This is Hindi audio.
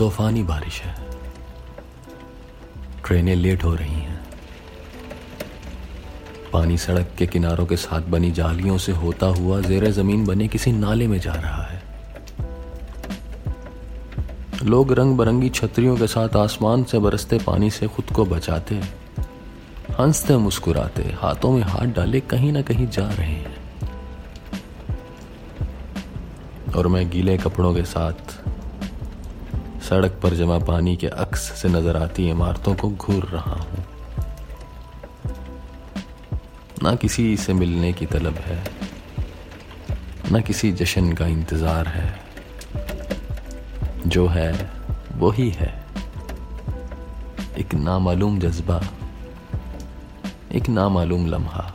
तूफानी बारिश है। ट्रेनें लेट हो रही हैं। पानी सड़क के किनारों के साथ बनी जालियों से होता हुआ जेर ज़मीन बने किसी नाले में जा रहा है। लोग रंग बिरंगी छतरियों के साथ आसमान से बरसते पानी से खुद को बचाते, हँसते, मुस्कुराते, हाथों में हाथ डाले कहीं ना कहीं जा रहे हैं। और मैं गीले कपड़ों के साथ सड़क पर जमा पानी के अक्स से नज़र आती इमारतों को घूर रहा हूँ। ना किसी से मिलने की तलब है, ना किसी जश्न का इंतज़ार है। जो है वो ही है। एक नामालूम जज्बा, एक नामालूम लम्हा।